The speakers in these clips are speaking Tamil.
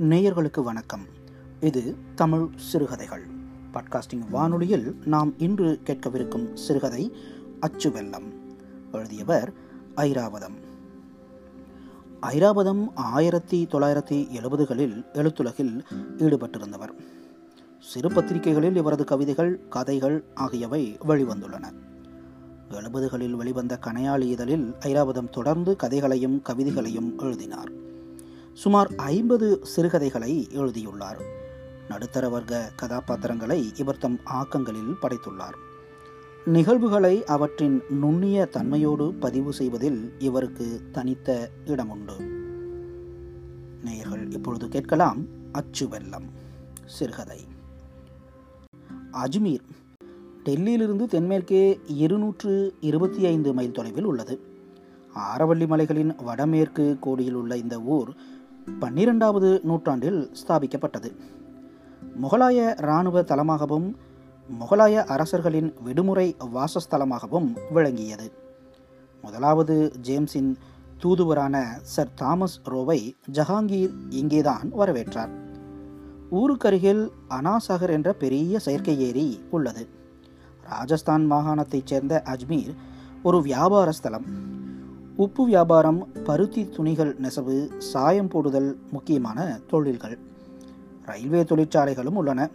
நேயர்களுக்கு வணக்கம். இது தமிழ் சிறுகதைகள். பாட்காஸ்டிங் வானொலியில் நாம் இன்று கேட்கவிருக்கும் சிறுகதை அச்சு வெள்ளம். எழுதியவர் ஐராவதம். ஐராவதம் ஆயிரத்தி தொள்ளாயிரத்தி எழுபதுகளில் எழுத்துலகில் ஈடுபட்டிருந்தவர். சிறு பத்திரிகைகளில் இவரது கவிதைகள் கதைகள் ஆகியவை வெளிவந்துள்ளன. எழுபதுகளில் வெளிவந்த கனையாளி இதழில் ஐராவதம் தொடர்ந்து கதைகளையும் கவிதைகளையும் எழுதினார். சுமார் ஐம்பது சிறுகதைகளை எழுதியுள்ளார். நடுத்தர வர்க்க கதாபாத்திரங்களை இவர் தம் ஆக்கங்களில் படைத்துள்ளார். நிகழ்வுகளை அவற்றின் நுண்ணிய தன்மையோடு பதிவு செய்வதில் இவருக்கு தனித்த இடமுண்டு. நேயர்கள் இப்பொழுது கேட்கலாம் அச்சு வெள்ளம் சிறுகதை. அஜ்மீர் டெல்லியிலிருந்து தென்மேற்கே இருநூற்று இருபத்தி ஐந்து மைல் தொலைவில் உள்ளது. ஆரவள்ளி மலைகளின் வடமேற்கு கோடியில் உள்ள இந்த ஊர் பன்னிரெண்டாவது நூற்றாண்டில் ஸ்தாபிக்கப்பட்டது. முகலாய இராணுவ தளமாகவும் முகலாய அரசர்களின் விடுமுறை வாசஸ்தலமாகவும் விளங்கியது. முதலாவது ஜேம்ஸின் தூதுவரான சர் தாமஸ் ரோவை ஜஹாங்கீர் இங்கேதான் வரவேற்றார். ஊருக்கருகில் அனாசாகர் என்ற பெரிய செயற்கை ஏரி உள்ளது. ராஜஸ்தான் மாகாணத்தைச் சேர்ந்த அஜ்மீர் ஒரு வியாபார ஸ்தலம். உப்பு வியாபாரம் பருத்தி துணிகள் நெசவு சாயம் போடுதல் முக்கியமான தொழில்கள். ரயில்வே தொழிற்சாலைகளும் உள்ளன.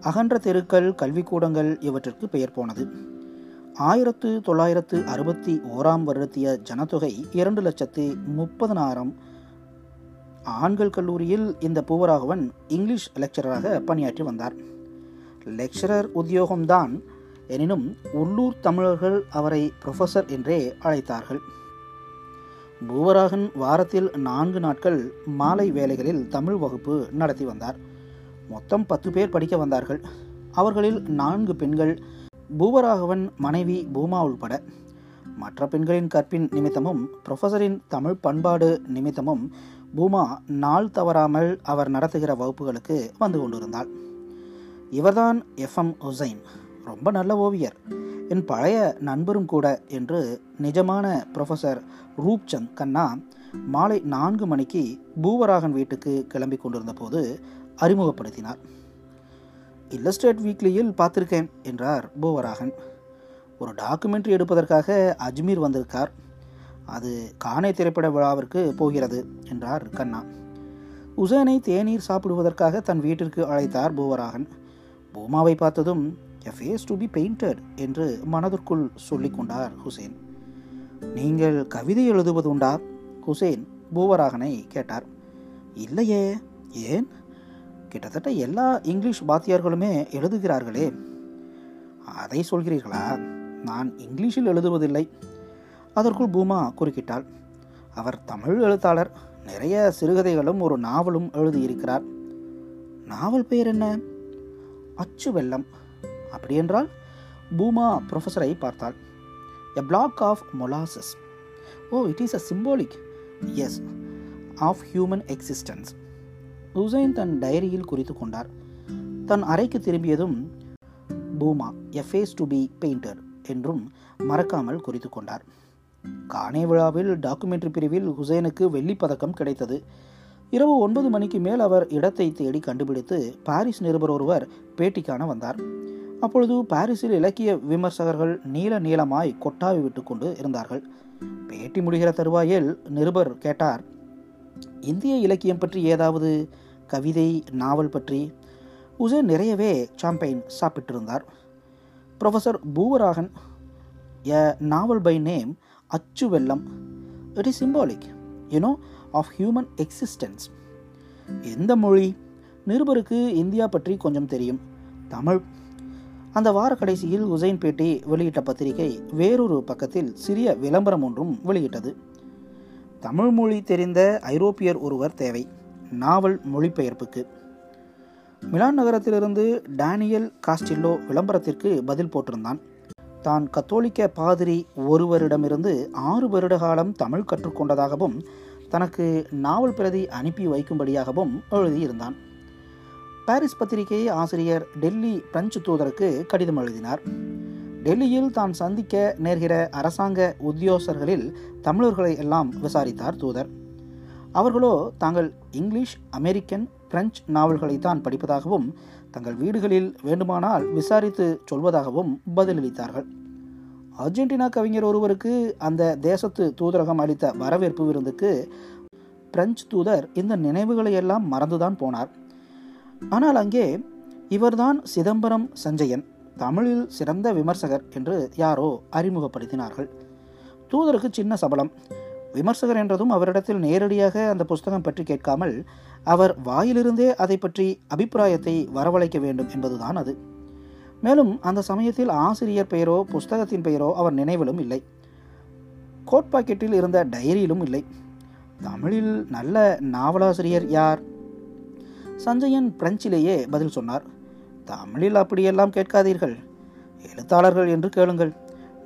அகன்ற தெருக்கள் கல்விக்கூடங்கள் இவற்றிற்கு பெயர் போனது. ஆயிரத்து தொள்ளாயிரத்து அறுபத்தி ஓராம் வருடத்திய ஜனத்தொகை இரண்டு லட்சத்து முப்பதனாயிரம் ஆண்கள் கல்லூரியில் இந்த பூவராகவன் இங்கிலீஷ் லெக்சரராக பணியாற்றி வந்தார். லெக்சரர் உத்தியோகம்தான். எனினும் உள்ளூர் தமிழர்கள் அவரை ப்ரொஃபஸர் என்றே அழைத்தார்கள். பூவராகன் வாரத்தில் நான்கு நாட்கள் மாலை வேலைகளில் தமிழ் வகுப்பு நடத்தி வந்தார். மொத்தம் பத்து பேர் படிக்க வந்தார்கள். அவர்களில் நான்கு பெண்கள் பூவராகவன் மனைவி பூமா உள்பட. மற்ற பெண்களின் கற்பின் நிமித்தமும் ப்ரொஃபஸரின் தமிழ் பண்பாடு நிமித்தமும் பூமா நாள் தவறாமல் அவர் நடத்துகிற வகுப்புகளுக்கு வந்து கொண்டிருந்தாள். இவர்தான் எஃப்எம் ஹுசைன். ரொம்ப நல்ல ஓவியர். என் பழைய நண்பரும் கூட என்று நிஜமான ப்ரொஃபஸர் ரூப்சந்த் கண்ணா மாலை நான்கு மணிக்கு பூவராகன் வீட்டுக்கு கிளம்பி கொண்டிருந்த போது அறிமுகப்படுத்தினார். இல்லஸ்ட்ரேட் வீக்லியில் பார்த்துருக்கேன் என்றார் பூவராகன். ஒரு டாக்குமெண்ட்ரி எடுப்பதற்காக அஜ்மீர் வந்திருக்கார். அது காணே திரைப்பட விழாவிற்கு போகிறது என்றார் கண்ணா. உசேனை தேநீர் சாப்பிடுவதற்காக தன் வீட்டிற்கு அழைத்தார் பூவராகன். பூமாவை பார்த்ததும் a face to be painted என்று மனதிற்குள் சொல்லி கொண்டார் ஹுசேன். நீங்கள் கவிதை எழுதுவது உண்டா? ஹுசேன் பூவராகனை கேட்டார். இல்லையே ஏன்? கிட்டத்தட்ட எல்லா இங்கிலீஷ் வாத்தியார்களுமே எழுதுகிறார்களே. அதை சொல்கிறீர்களா? நான் இங்கிலீஷில் எழுதுவதில்லை. அதற்குள் பூமா குறுக்கிட்டாள். அவர் தமிழ் எழுத்தாளர். நிறைய சிறுகதைகளும் ஒரு நாவலும் எழுதியிருக்கிறார். நாவல் பெயர் என்ன? அச்சு வெள்ளம். அப்படியென்றால் பூமா ப்ரொஃபஸரை பார்த்தாள். A block of molasses oh it is a symbolic S of human existence Hussain தன் டைரியில் குறித்து கொண்டார். தன் அறைக்கு திரும்பியதும் Pooma a face to be painter என்றும் மறக்காமல் குறித்து கொண்டார். கானே விழாவில் டாக்குமெண்ட்ரி பிரிவில் ஹுசைனுக்கு வெள்ளிப்பதக்கம் கிடைத்தது. இரவு ஒன்பது மணிக்கு மேல் அவர் இடத்தை தேடி கண்டுபிடித்து பாரிஸ் நிருபர் ஒருவர் பேட்டிக்கான வந்தார். அப்பொழுது பாரிஸில் இலக்கிய விமர்சகர்கள் நீல நீளமாய் கொட்டாவி விட்டு கொண்டு இருந்தார்கள். பேட்டி முடிகிற தருவாயில் நிருபர் கேட்டார் இந்திய இலக்கியம் பற்றி ஏதாவது? கவிதை நாவல் பற்றி? உசேன் நிறையவே champagne சாப்பிட்டிருந்தார். Professor Poovaraghan a novel by name அச்சு வெள்ளம். It is symbolic you know of human existence. எந்த மொழி? நிருபருக்கு இந்தியா பற்றி கொஞ்சம் தெரியும். தமிழ். அந்த வார கடைசியில் உசைன்பேட்டை வெளியிட்ட பத்திரிகை வேறொரு பக்கத்தில் சிறிய விளம்பரம் ஒன்றும் வெளியிட்டது. தமிழ் மொழி தெரிந்த ஐரோப்பியர் ஒருவர் தேவை நாவல் மொழிபெயர்ப்புக்கு. மிலான் நகரத்திலிருந்து டேனியல் காஸ்டில்லோ விளம்பரத்திற்கு பதில் போட்டிருந்தான். தான் கத்தோலிக்க பாதிரி ஒருவரிடமிருந்து ஆறு வருட காலம் தமிழ் கற்றுக்கொண்டதாகவும் தனக்கு நாவல் பிரதி அனுப்பி வைக்கும்படியாகவும் எழுதியிருந்தான். பாரிஸ் பத்திரிகை ஆசிரியர் டெல்லி பிரெஞ்சு தூதருக்கு கடிதம் எழுதினார். டெல்லியில் தான் சந்திக்க நேர்கிற அரசாங்க உத்தியோகஸ்தர்களில் தமிழர்களை எல்லாம் விசாரித்தார் தூதர். அவர்களோ தாங்கள் இங்கிலீஷ் அமெரிக்கன் பிரெஞ்சு நாவல்களைத்தான் படிப்பதாகவும் தங்கள் வீடுகளில் வேண்டுமானால் விசாரித்து சொல்வதாகவும் பதிலளித்தார்கள். அர்ஜென்டினா கவிஞர் ஒருவருக்கு அந்த தேசத்து தூதரகம் அளித்த வரவேற்பு விருந்துக்கு பிரெஞ்சு தூதர் இந்த நினைவுகளை எல்லாம் மறந்துதான் போனார். ஆனால் அங்கே இவர்தான் சிதம்பரம் சஞ்சயன் தமிழில் சிறந்த விமர்சகர் என்று யாரோ அறிமுகப்படுத்தினார்கள். தூதருக்கு சின்ன சபலம். விமர்சகர் என்றதும் அவரிடத்தில் நேரடியாக அந்த புஸ்தகம் பற்றி கேட்காமல் அவர் வாயிலிருந்தே அதை பற்றி அபிப்பிராயத்தை வரவழைக்க வேண்டும் என்பதுதான் அது. மேலும் அந்த சமயத்தில் ஆசிரியர் பெயரோ புஸ்தகத்தின் பெயரோ அவர் நினைவிலும் இல்லை. கோட் பாக்கெட்டில் இருந்த டைரியிலும் இல்லை. தமிழில் நல்ல நாவலாசிரியர் யார்? சஞ்சயன் பிரெஞ்சிலேயே பதில் சொன்னார். தமிழில் அப்படியெல்லாம் கேட்காதீர்கள். எழுத்தாளர்கள் என்று கேளுங்கள்.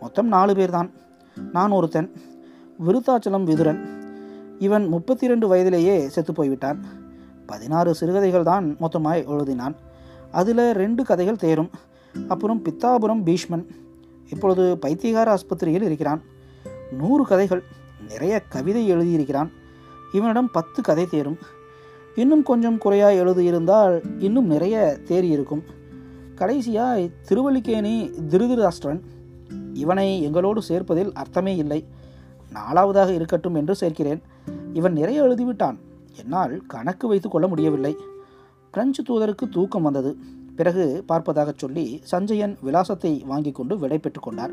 மொத்தம் நாலு பேர்தான். நான் ஒருத்தன். விருத்தாச்சலம் விதுரன். இவன் முப்பத்தி ரெண்டு வயதிலேயே செத்து போய்விட்டான். பதினாறு சிறுகதைகள் தான் மொத்தமாய் எழுதினான். அதில் ரெண்டு கதைகள் தேரும். அப்புறம் பித்தாபுரம் பீஷ்மன். இப்பொழுது பைத்தியகார ஆஸ்பத்திரியில் இருக்கிறான். நூறு கதைகள். நிறைய கவிதை எழுதியிருக்கிறான். இவனிடம் பத்து கதை தேரும். இன்னும் கொஞ்சம் குறையாய் எழுதியிருந்தால் இன்னும் நிறைய தேறி இருக்கும். கடைசியாய் திருவல்லிக்கேணி திருதிராஷ்டிரன் இவனை எங்களோடு சேர்ப்பதில் அர்த்தமே இல்லை. நாலாவதாக இருக்கட்டும் என்று சேர்க்கிறேன். இவன் நிறைய எழுதிவிட்டான். என்னால் கணக்கு வைத்து கொள்ள முடியவில்லை. பிரெஞ்சு தூதருக்கு தூக்கம் வந்தது. பிறகு பார்ப்பதாக சொல்லி சஞ்சயன் விலாசத்தை வாங்கி கொண்டு விடை பெற்றுக் கொண்டார்.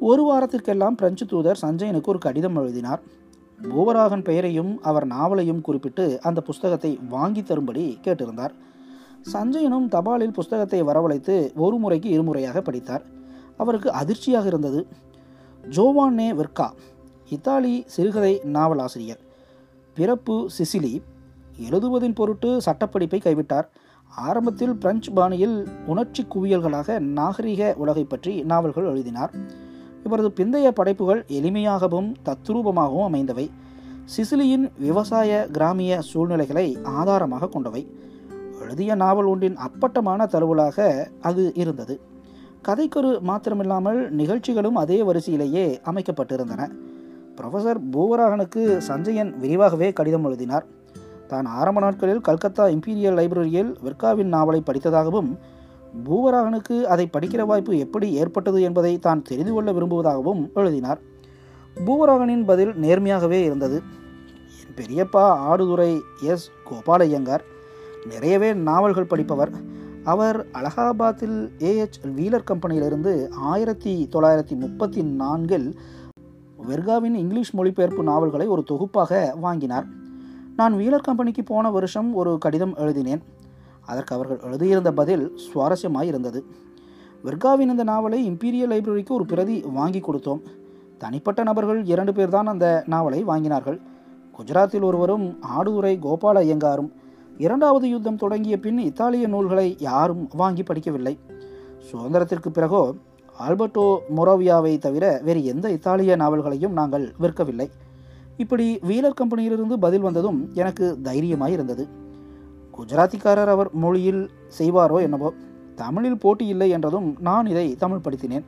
ஒரு வாரத்திற்கெல்லாம் பிரெஞ்சு தூதர் சஞ்சயனுக்கு ஒரு கடிதம் எழுதினார். பூவராகன் பெயரையும் அவர் நாவலையும் குறிப்பிட்டு அந்த புஸ்தகத்தை வாங்கி தரும்படி கேட்டிருந்தார். சஞ்சயனும் தபாலில் புஸ்தகத்தை வரவழைத்து ஒரு முறைக்கு இருமுறையாக படித்தார். அவருக்கு அதிர்ச்சியாக இருந்தது. ஜோவானே வெர்கா இத்தாலி சிறுகதை நாவலாசிரியர் பிறப்பு சிசிலி எழுதுவதின் பொருட்டு சட்டப்படிப்பை கைவிட்டார். ஆரம்பத்தில் பிரெஞ்சு பாணியில் உணர்ச்சி குவியல்களாக நாகரிக உலகை பற்றி நாவல்கள் எழுதினார். இவரது பிந்தைய படைப்புகள் எளிமையாகவும் தத்ரூபமாகவும் அமைந்தவை. சிசிலியின் விவசாய கிராமிய சூழ்நிலைகளை ஆதாரமாக கொண்டவை. எழுதிய நாவல் ஒன்றின் அப்பட்டமான தழுவலாக அது இருந்தது. கதைக்கொரு மாத்திரமில்லாமல் நிகழ்ச்சிகளும் அதே வரிசையிலேயே அமைக்கப்பட்டிருந்தன. ப்ரொஃபசர் பூவராகனுக்கு சஞ்சயன் விரிவாகவே கடிதம் எழுதினார். தான் ஆரம்ப நாட்களில் கல்கத்தா இம்பீரியல் லைப்ரரியில் விர்காவின் நாவலை படித்ததாகவும் பூவராகனுக்கு அதை படிக்கிற வாய்ப்பு எப்படி ஏற்பட்டது என்பதை தான் தெரிந்து கொள்ள விரும்புவதாகவும் எழுதினார். பூவராகனின் பதில் நேர்மையாகவே இருந்தது. என் பெரியப்பா ஆடுதுறை எஸ். கோபாலையங்கார் நிறையவே நாவல்கள் படிப்பவர். அவர் அலகாபாத்தில் ஏஹெச் வீலர் கம்பெனியிலிருந்து ஆயிரத்தி தொள்ளாயிரத்தி முப்பத்தி நான்கில் வெர்காவின் இங்கிலீஷ் மொழிபெயர்ப்பு நாவல்களை ஒரு தொகுப்பாக வாங்கினார். நான் வீலர் கம்பெனிக்கு போன வருஷம் ஒரு கடிதம் எழுதினேன். அதற்கு அவர்கள் எழுதியிருந்த பதில் சுவாரஸ்யமாய் இருந்தது வெர்காவின் இந்த நாவலை இம்பீரியல் லைப்ரரிக்கு ஒரு பிரதி வாங்கி கொடுத்தோம். தனிப்பட்ட நபர்கள் இரண்டு பேர் தான் அந்த நாவலை வாங்கினார்கள். குஜராத்தில் ஒருவரும் ஆடுதுறை கோபால ஐயங்காரும் இரண்டாவது யுத்தம் தொடங்கிய பின் இத்தாலிய நூல்களை யாரும் வாங்கி படிக்கவில்லை. சுதந்திரத்திற்கு பிறகோ ஆல்பர்டோ மொரோவியாவை தவிர வேறு எந்த இத்தாலிய நாவல்களையும் நாங்கள் விற்கவில்லை. இப்படி வீலர் கம்பெனியிலிருந்து பதில் வந்ததும் எனக்கு தைரியமாய் இருந்தது குஜராத்திக்காரர் அவர் மொழியில் செய்வாரோ என்னவோ தமிழில் போட்டி இல்லை என்றதும் நான் இதை தமிழ் படுத்தினேன்.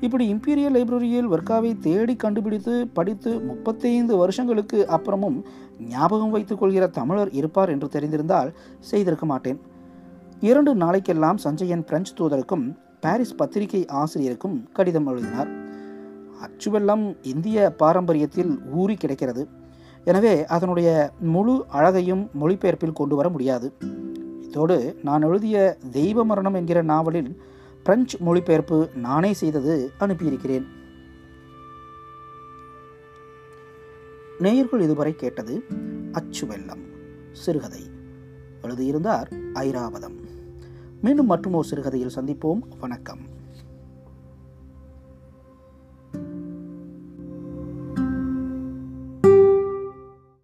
இப்படி இம்பீரியல் லைப்ரரியில் வர்க்காவை தேடி கண்டுபிடித்து படித்து முப்பத்தைந்து வருஷங்களுக்கு அப்புறமும் ஞாபகம் வைத்துக் கொள்கிற தமிழர் இருப்பார் என்று தெரிந்திருந்தால் செய்திருக்க மாட்டேன். இரண்டு நாளைக்கெல்லாம் சஞ்சயன் பிரெஞ்சு தூதருக்கும் பாரிஸ் பத்திரிகை ஆசிரியருக்கும் கடிதம் எழுதினார். அச்சுவெல்லாம் இந்திய பாரம்பரியத்தில் ஊறி கிடைக்கிறது. எனவே அதனுடைய முழு அழகையும் மொழிபெயர்ப்பில் கொண்டு வர முடியாது. இதோடு நான் எழுதிய தெய்வ மரணம் என்கிற நாவலில் பிரெஞ்சு மொழிபெயர்ப்பு நானே செய்தது அனுப்பியிருக்கிறேன். நேயர்கள் இதுவரை கேட்டது அச்சு வெள்ளம் சிறுகதை. எழுதியிருந்தார் ஐராவதம். மீண்டும் மற்றும் ஒரு சிறுகதையில் சந்திப்போம். வணக்கம்.